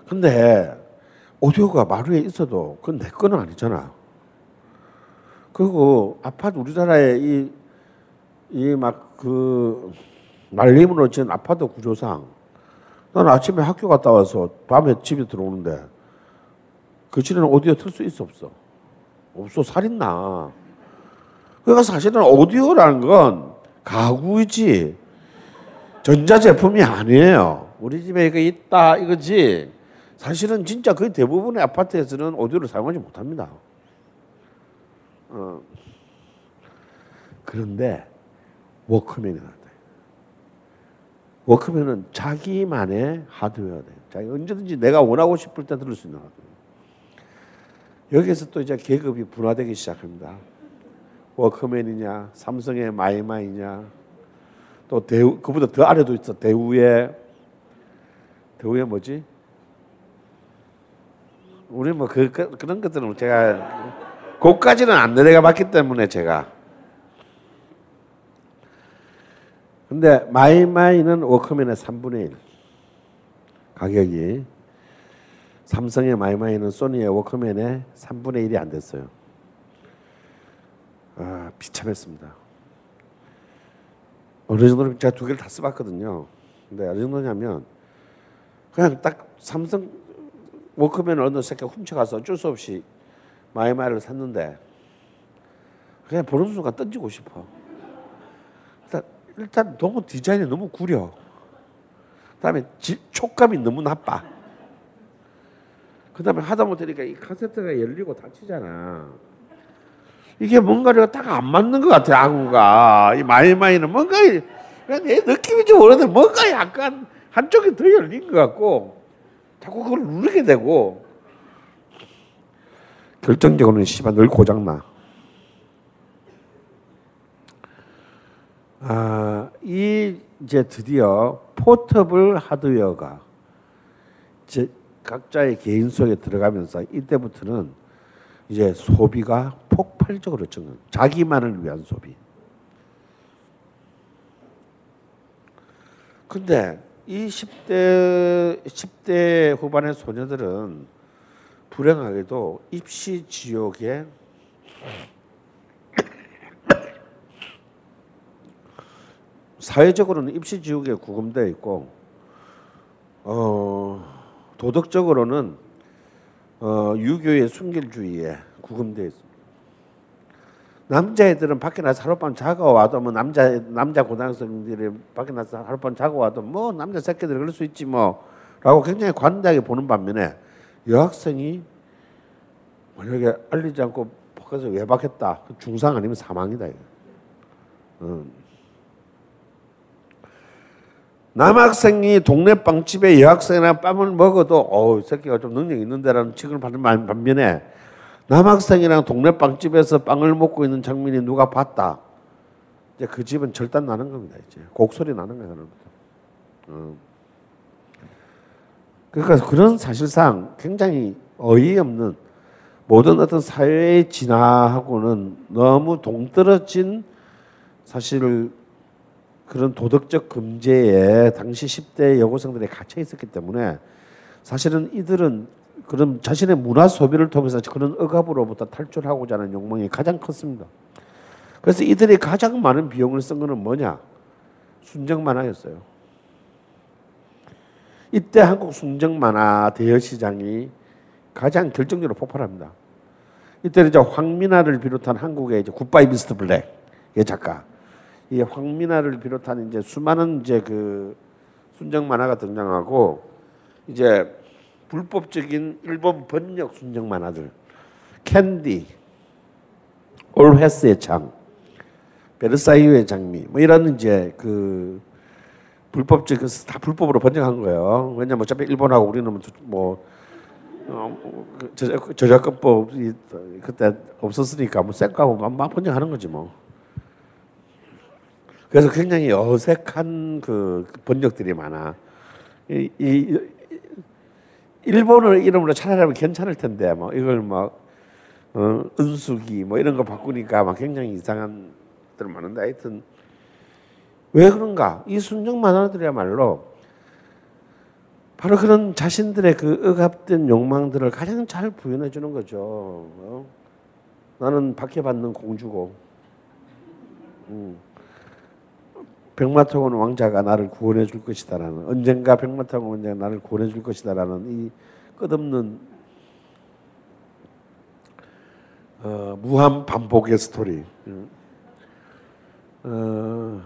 근데 오디오가 마루에 있어도 그건 내 거는 아니잖아. 그리고 아파트 우리나라의 이이 막그 말림으로 지은 아파트 구조상 나는 아침에 학교 갔다 와서 밤에 집에 들어오는데 그 집에는 오디오 틀 수 있어 없어? 없어 살인나. 그러니까 사실은 오디오라는 건 가구이지 전자제품이 아니에요. 우리 집에 이거 있다 이거지. 사실은 진짜 거의 대부분의 아파트에서는 오디오를 사용하지 못합니다. 어. 그런데 워크맨이 나왔다. 워크맨은 자기만의 하드웨어다. 자기 언제든지 내가 원하고 싶을 때 들을 수 있는 하드웨어. 여기서 또 이제 계급이 분화되기 시작합니다. 워크맨이냐, 삼성의 마이마이냐, 또 대우 그보다 더 아래도 있어 대우의 대우의 뭐지? 우리 뭐 그 그, 그런 것들은 제가 고까지는 안 내려가 봤기 때문에 제가 근데 마이마이는 워크맨의 3분의 1 가격이 삼성의 마이마이는 소니의 워크맨의 3분의 1이 안 됐어요. 아, 비참했습니다. 어느 정도로 제가 두 개를 다 써봤거든요. 근데 어느 정도냐면 그냥 딱 삼성 워크맨 어느 새끼 훔쳐가서 어쩔 수 없이 마이마이를 샀는데 그냥 보는 순간 던지고 싶어. 일단, 너무 디자인이 너무 구려. 그다음에 지, 촉감이 너무 나빠. 그다음에 하다 못하니까 이 카세트가 열리고 닫히잖아. 이게 뭔가가 딱 안 맞는 것 같아 아구가 이 마이마이는 뭔가 그냥 내 느낌이 좀 오는데 뭔가 약간 한쪽이 더 열린 것 같고 자꾸 그걸 누르게 되고 결정적으로는 씨발 늘 고장 나. 아, 이 이제 드디어 포터블 하드웨어가 이제 각자의 개인 속에 들어가면서 이때부터는 이제 소비가 폭발적으로 증가. 자기만을 위한 소비. 근데 이 10대 10대 후반의 소녀들은 불행하게도 입시 지옥에 사회적으로는 입시 지옥에 구금되어 있고 어, 도덕적으로는 어, 유교의 순결주의에 구금되어 있습니다. 남자애들은 밖에 나서 하룻밤 자고 와도 뭐 남자 남자 고등학생들이 밖에 나서 하룻밤 자고 와도 뭐 남자 새끼들 그럴 수 있지 뭐라고 굉장히 관대하게 보는 반면에 여학생이 만약에 알리지 않고 밖에서 외박했다 그 중상 아니면 사망이다 이거. 음. 남학생이 동네 빵집에 여학생이나 빵을 먹어도 어우 새끼가 좀 능력 있는데라는 칭을 받는 반면에 남학생이랑 동네 빵집에서 빵을 먹고 있는 장면이 누가 봤다. 이제 그 집은 절단 나는 겁니다. 이제 곡소리 나는 거예요. 어. 그러니까 그런 사실상 굉장히 어이없는 모든 어떤 사회의 진화하고는 너무 동떨어진 사실 그런 도덕적 금제에 당시 10대 여고생들이 갇혀 있었기 때문에 사실은 이들은 그런 자신의 문화 소비를 통해서 그런 억압으로부터 탈출하고자 하는 욕망이 가장 컸습니다. 그래서 이들이 가장 많은 비용을 쓴 것은 뭐냐? 순정 만화였어요. 이때 한국 순정 만화 대여 시장이 가장 결정적으로 폭발합니다. 이때는 이제 황미나를 비롯한 한국의 이제 굿바이 미스터 블랙의 작가, 이 황미나를 비롯한 이제 수많은 이제 그 순정 만화가 등장하고 이제 불법적인 일본 번역 순정 만화들, 캔디, 올헤스의 창, 베르사유의 장미, 뭐 이런 이제 그 불법적 다 불법으로 번역한 거예요. 왜냐면 어차피 일본하고 우리는 뭐 어, 그 저작, 저작권법이 그때 없었으니까 뭐 쌩까고 막, 막 번역하는 거지 뭐. 그래서 굉장히 어색한 그 번역들이 많아. 이, 이 일본어 이름으로 차라리 하면 괜찮을 텐데 뭐 이걸 막 어, 은숙이 뭐 이런 거 바꾸니까 막 굉장히 이상한 들 많은데 하여튼 왜 그런가? 이 순정 만화들이야말로 바로 그런 자신들의 그 억압된 욕망들을 가장 잘 부연해 주는 거죠. 어? 나는 박해받는 공주고, 음. 백마통원 왕자가 나를 구원해 줄 것이다라는 언젠가 백마통원 왕자가 나를 구원해 줄 것이다라는 이 끝없는 어, 무한 반복의 스토리. 음. 어,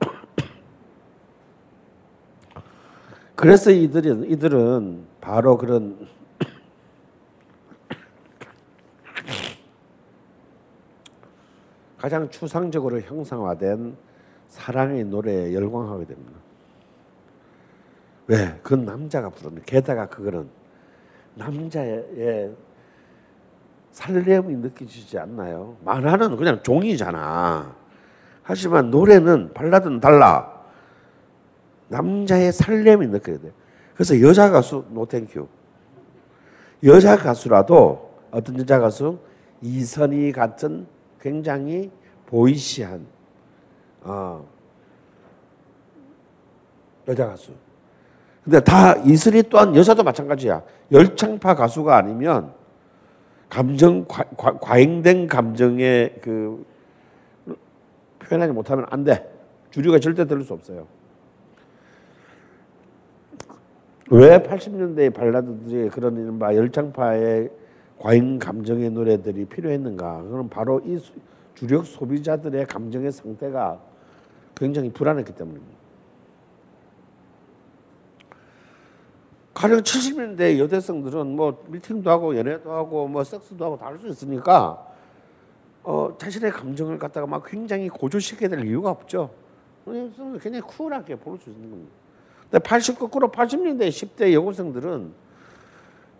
그래서 이들은 이들은 바로 그런 가장 추상적으로 형상화된 사랑의 노래에 열광하게 됩니다. 왜? 그건 남자가 부릅니다. 게다가 그거는 남자의 설렘이 느껴지지 않나요? 만화는 그냥 종이잖아. 하지만 노래는 발라드는 달라. 남자의 설렘이 느껴야 돼. 그래서 여자 가수 노땡큐. 여자 가수라도 어떤 여자 가수 이선희 같은 굉장히 보이시한 어, 여자 가수. 근데 다 이슬이 또한 여자도 마찬가지야. 열창파 가수가 아니면 감정 과, 과, 과잉된 감정의 그 표현하지 못하면 안 돼. 주류가 절대 들을 수 없어요. 왜 80년대의 발라드들이 그런 이른바 열창파의 과잉 감정의 노래들이 필요했는가? 그건 바로 이 수- 주력 소비자들의 감정의 상태가 굉장히 불안했기 때문입니다. 가령 70년대 여대생들은 뭐 미팅도 하고 연애도 하고 뭐 섹스도 하고 다 할 수 있으니까 어, 자신의 감정을 갖다가 막 굉장히 고조시켜야 될 이유가 없죠. 굉장히 쿨하게 볼 수 있는 겁니다. 근데 80 거꾸로 80년대 10대 여고생들은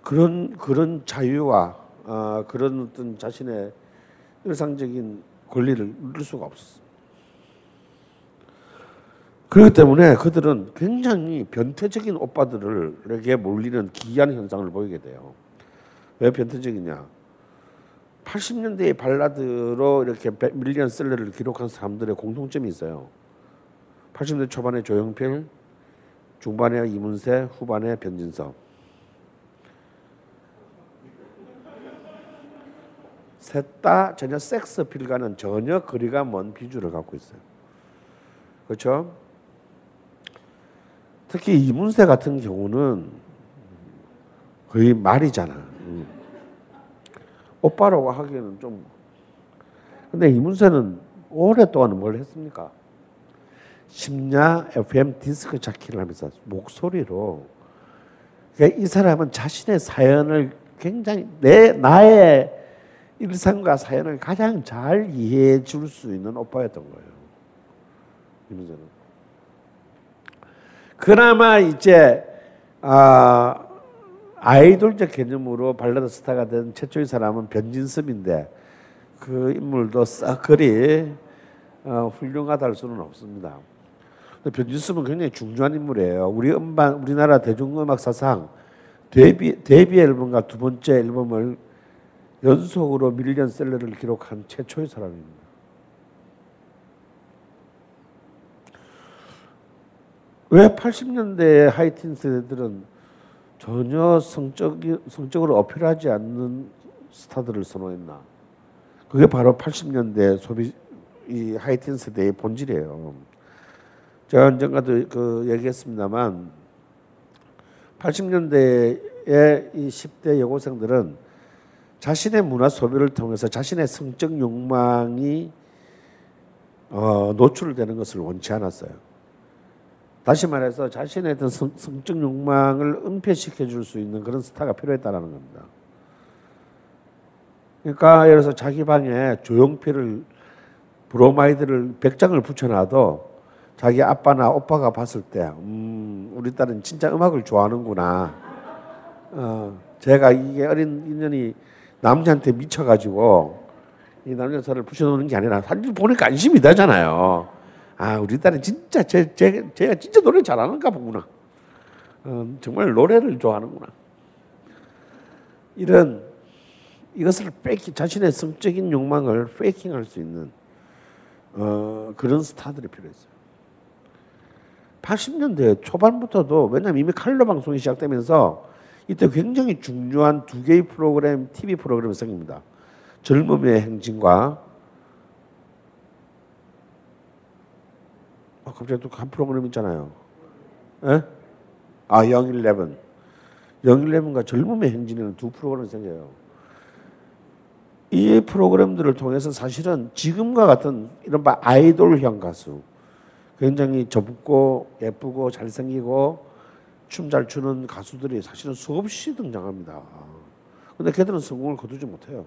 그런 그런 자유와 어, 그런 어떤 자신의 일상적인 권리를 누릴 수가 없었어요. 그렇기 때문에 그들은 굉장히 변태적인 오빠들에게 몰리는 기이한 현상을 보이게 돼요. 왜 변태적이냐? 80년대의 발라드로 이렇게 배- 밀리언 셀러를 기록한 사람들의 공통점이 있어요. 80년대 초반에 조용필, 중반에 이문세, 후반에 변진섭. 셋다 전혀 섹스 어필과는 전혀 거리가 먼 비주를 갖고 있어요. 그렇죠? 특히 이문세 같은 경우는 거의 말이잖아. 음. 오빠라고 하기에는 좀. 근데 이문세는 오랫동안 뭘 했습니까? 심야 FM 디스크 자키를 하면서 목소리로 그러니까 이 사람은 자신의 사연을 굉장히 내 나의 일상과 사연을 가장 잘 이해해 줄 수 있는 오빠였던 거예요. 이문세는. 그나마 이제 아 아이돌적 개념으로 발라드 스타가 된 최초의 사람은 변진섭인데 그 인물도 싹 그리 어, 훌륭하다 할 수는 없습니다. 변진섭은 굉장히 중요한 인물이에요. 우리 음반 우리나라 대중음악 사상 데뷔 데뷔 앨범과 두 번째 앨범을 연속으로 밀리언셀러를 기록한 최초의 사람입니다. 왜 80년대의 하이틴 세대들은 전혀 성적이, 성적으로 어필하지 않는 스타들을 선호했나? 그게 바로 80년대 소비 이 하이틴 세대의 본질이에요. 제가 언젠가도 그 얘기했습니다만 80년대의 이 10대 여고생들은 자신의 문화 소비를 통해서 자신의 성적 욕망이 어, 노출되는 것을 원치 않았어요. 다시 말해서 자신의 어떤 성, 성적 욕망을 은폐시켜 줄 수 있는 그런 스타가 필요했다라는 겁니다. 그러니까 예를 들어서 자기 방에 조용필을 브로마이드를 100장을 붙여놔도 자기 아빠나 오빠가 봤을 때, 음, 우리 딸은 진짜 음악을 좋아하는구나. 어, 제가 이게 어린 인연이 남자한테 미쳐가지고 이 남자사를 붙여놓는 게 아니라 사진 보니까 안심이 되잖아요. 아, 우리 딸은 진짜 제, 제, 제가 진짜 노래 잘하는가 보구나. 어, 정말 노래를 좋아하는구나. 이런 이것을 페이킹 자신의 성적인 욕망을 페이킹할 수 있는 어, 그런 스타들이 필요했어요. 80년대 초반부터도 왜냐하면 이미 칼로 방송이 시작되면서 이때 굉장히 중요한 두 개의 프로그램 TV 프로그램이 생깁니다. 젊음의 행진과 아, 갑자기 또 한 프로그램 있잖아요. 에? 아, 영일레븐. 영일레븐과 젊음의 행진이라는 두 프로그램이 생겨요. 이 프로그램들을 통해서 사실은 지금과 같은 이른바 아이돌형 가수, 굉장히 젊고 예쁘고 잘생기고 춤 잘 추는 가수들이 사실은 수없이 등장합니다. 근데 걔들은 성공을 거두지 못해요.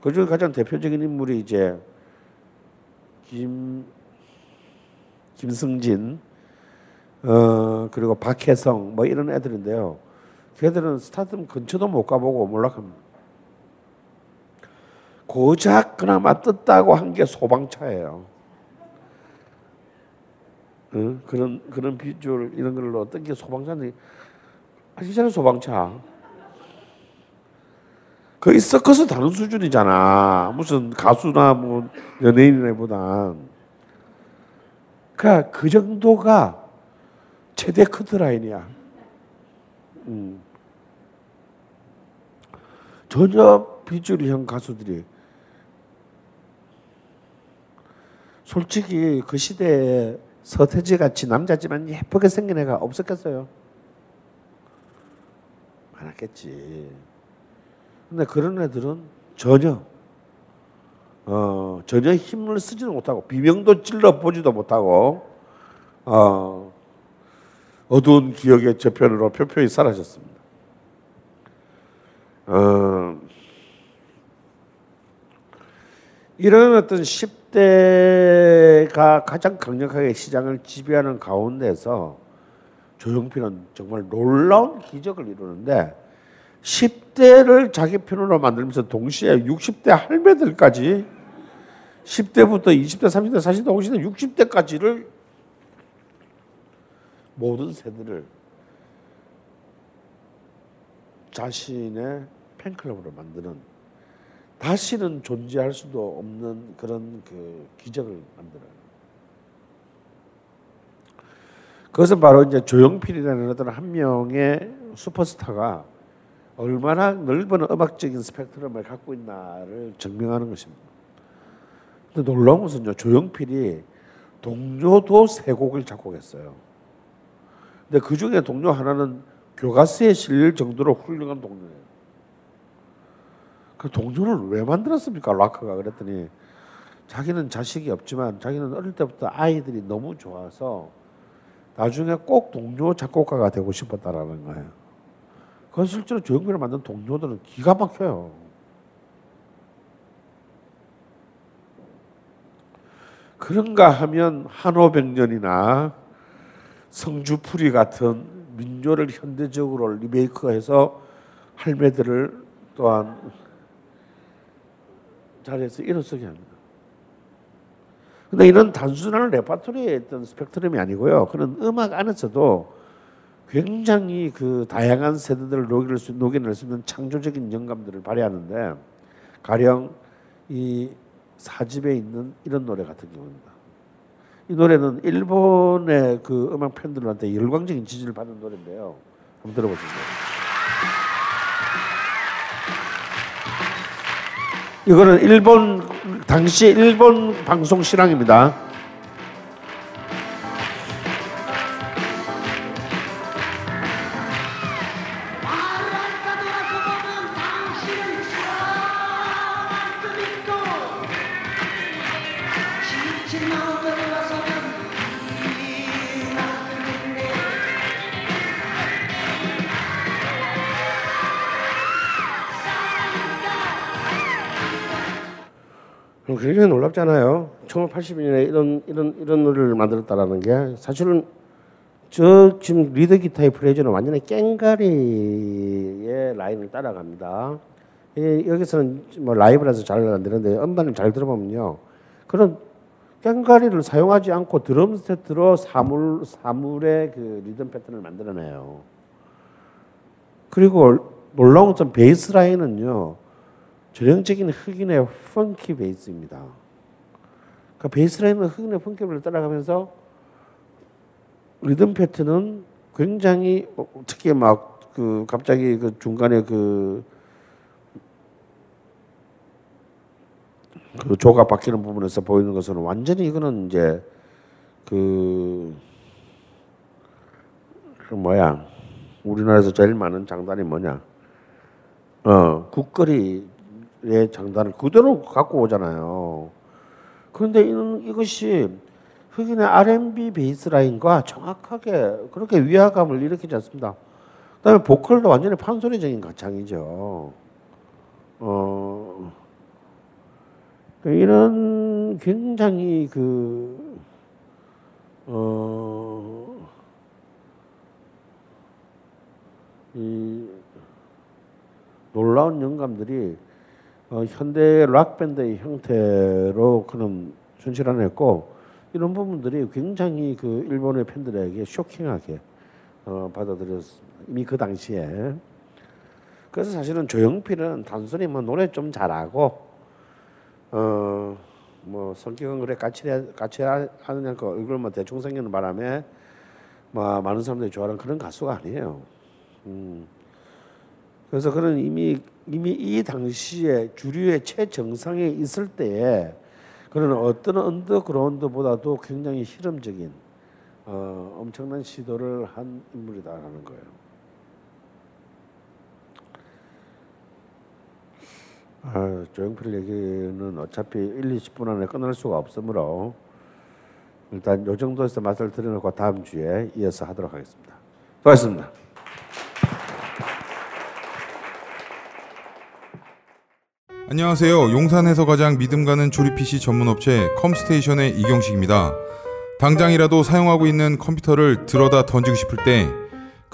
그 중에 가장 대표적인 인물이 이제 김 김승진 어 그리고 박혜성 뭐 이런 애들인데요. 걔들은 스타덤 근처도 못 가보고 몰락합니다. 고작 그나마 떴다고 한 게 소방차예요. 어? 그런 그런 비주얼 이런 걸로 어떤 게 소방차인데 아시잖아요 소방차. 거의 서커스 다른 수준이잖아. 무슨 가수나 뭐 연예인이보다. 그러니까 그 정도가 최대 커트라인이야. 음. 전혀 비주류형 가수들이 솔직히 그 시대에 서태지 같이 남자지만 예쁘게 생긴 애가 없었겠어요. 많았겠지. 근데 그런 애들은 전혀 어 전혀 힘을 쓰지도 못하고 비명도 찔러 보지도 못하고 어 어두운 기억의 저편으로 표표히 사라졌습니다. 어, 이런 어떤 10대가 가장 강력하게 시장을 지배하는 가운데서 조용필은 정말 놀라운 기적을 이루는데 10대를 자기 편으로 만들면서 동시에 60대 할매들까지 10대부터 20대, 30대, 40대, 50대, 60대까지를 모든 세대를 자신의 팬클럽으로 만드는 다시는 존재할 수도 없는 그런 그 기적을 만들어요. 그것은 바로 이제 조용필이라는 어떤 한 명의 슈퍼스타가 얼마나 넓은 음악적인 스펙트럼을 갖고 있나를 증명하는 것입니다. 근데 놀라운 것은요, 조용필이 동료도 세 곡을 작곡했어요. 근데 그 중에 동료 하나는 교과서에 실릴 정도로 훌륭한 동료예요. 그 동료를 왜 만들었습니까? 락커가 그랬더니 자기는 자식이 없지만 자기는 어릴 때부터 아이들이 너무 좋아서 나중에 꼭 동료 작곡가가 되고 싶었다라는 거예요. 그건 실제로 조영필을 만든 동료들은 기가 막혀요. 그런가 하면 한오백년이나 성주풀이 같은 민요를 현대적으로 리메이크해서 할매들을 또한 자리에서 일어서게 합니다. 근데 이런 단순한 레파토리의 어떤 스펙트럼이 아니고요. 그런 음악 안에서도 굉장히 그 다양한 세대들을 녹일 수, 녹여낼 수 있는 창조적인 영감들을 발휘하는데 가령 이 사집에 있는 이런 노래 같은 경우입니다. 이 노래는 일본의 그 음악 팬들한테 열광적인 지지를 받는 노래인데요. 한번 들어보시죠. 이거는 일본 당시 일본 방송 실황입니다. 굉장히 놀랍잖아요. 1982년에 이런 이런 이런 노래를 만들었다라는 게 사실은 저 지금 리드 기타의 프레이즈는 완전히 깽가리의 라인을 따라갑니다. 이, 여기서는 뭐 라이브라서 잘 안 되는데 음반을 잘 들어보면요, 그런 깽가리를 사용하지 않고 드럼 세트로 사물 사물의 그 리듬 패턴을 만들어내요. 그리고 놀라운 것은 베이스 라인은요. 전형적인 흑인의 펑키 베이스입니다. 그 베이스 라인은 흑인의 펑키를 따라가면서 리듬 패턴은 굉장히 어, 특히 막 그 갑자기 그 중간에 그, 그 조가 바뀌는 부분에서 보이는 것은 완전히 이거는 이제 그, 그 뭐야 우리나라에서 제일 많은 장단이 뭐냐 어 국거리 의 장단을 그대로 갖고 오잖아요. 그런데 이는 이것이 흑인의 R&B 베이스라인과 정확하게 그렇게 위화감을 일으키지 않습니다. 그다음에 보컬도 완전히 판소리적인 가창이죠. 어, 이런 굉장히 그 어, 이 놀라운 영감들이 어, 현대 락 밴드의 형태로 그는 순실을 했고 이런 부분들이 굉장히 그 일본의 팬들에게 쇼킹하게 어, 받아들였습니다. 이미 그 당시에 그래서 사실은 조용필은 단순히 뭐 노래 좀 잘하고 어 뭐 성격은 그래 같이 같이 하느냐 그 얼굴만 대충 생기는 바람에 뭐 많은 사람들이 좋아하는 그런 가수가 아니에요. 음. 그래서 그는 이미 이미 이 당시에 주류의 최정상에 있을 때에 그는 어떤 언더그라운드보다도 굉장히 실험적인 어, 엄청난 시도를 한 인물이다라는 거예요. 아, 조용필 얘기는 어차피 1, 20분 안에 끝날 수가 없으므로 일단 요 정도에서 맛을 들여놓고 다음 주에 이어서 하도록 하겠습니다. 수고하셨습니다. 안녕하세요. 용산에서 가장 믿음 가는 조립 PC 전문 업체 컴스테이션의 이경식입니다. 당장이라도 사용하고 있는 컴퓨터를 들어다 던지고 싶을 때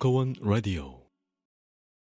벙커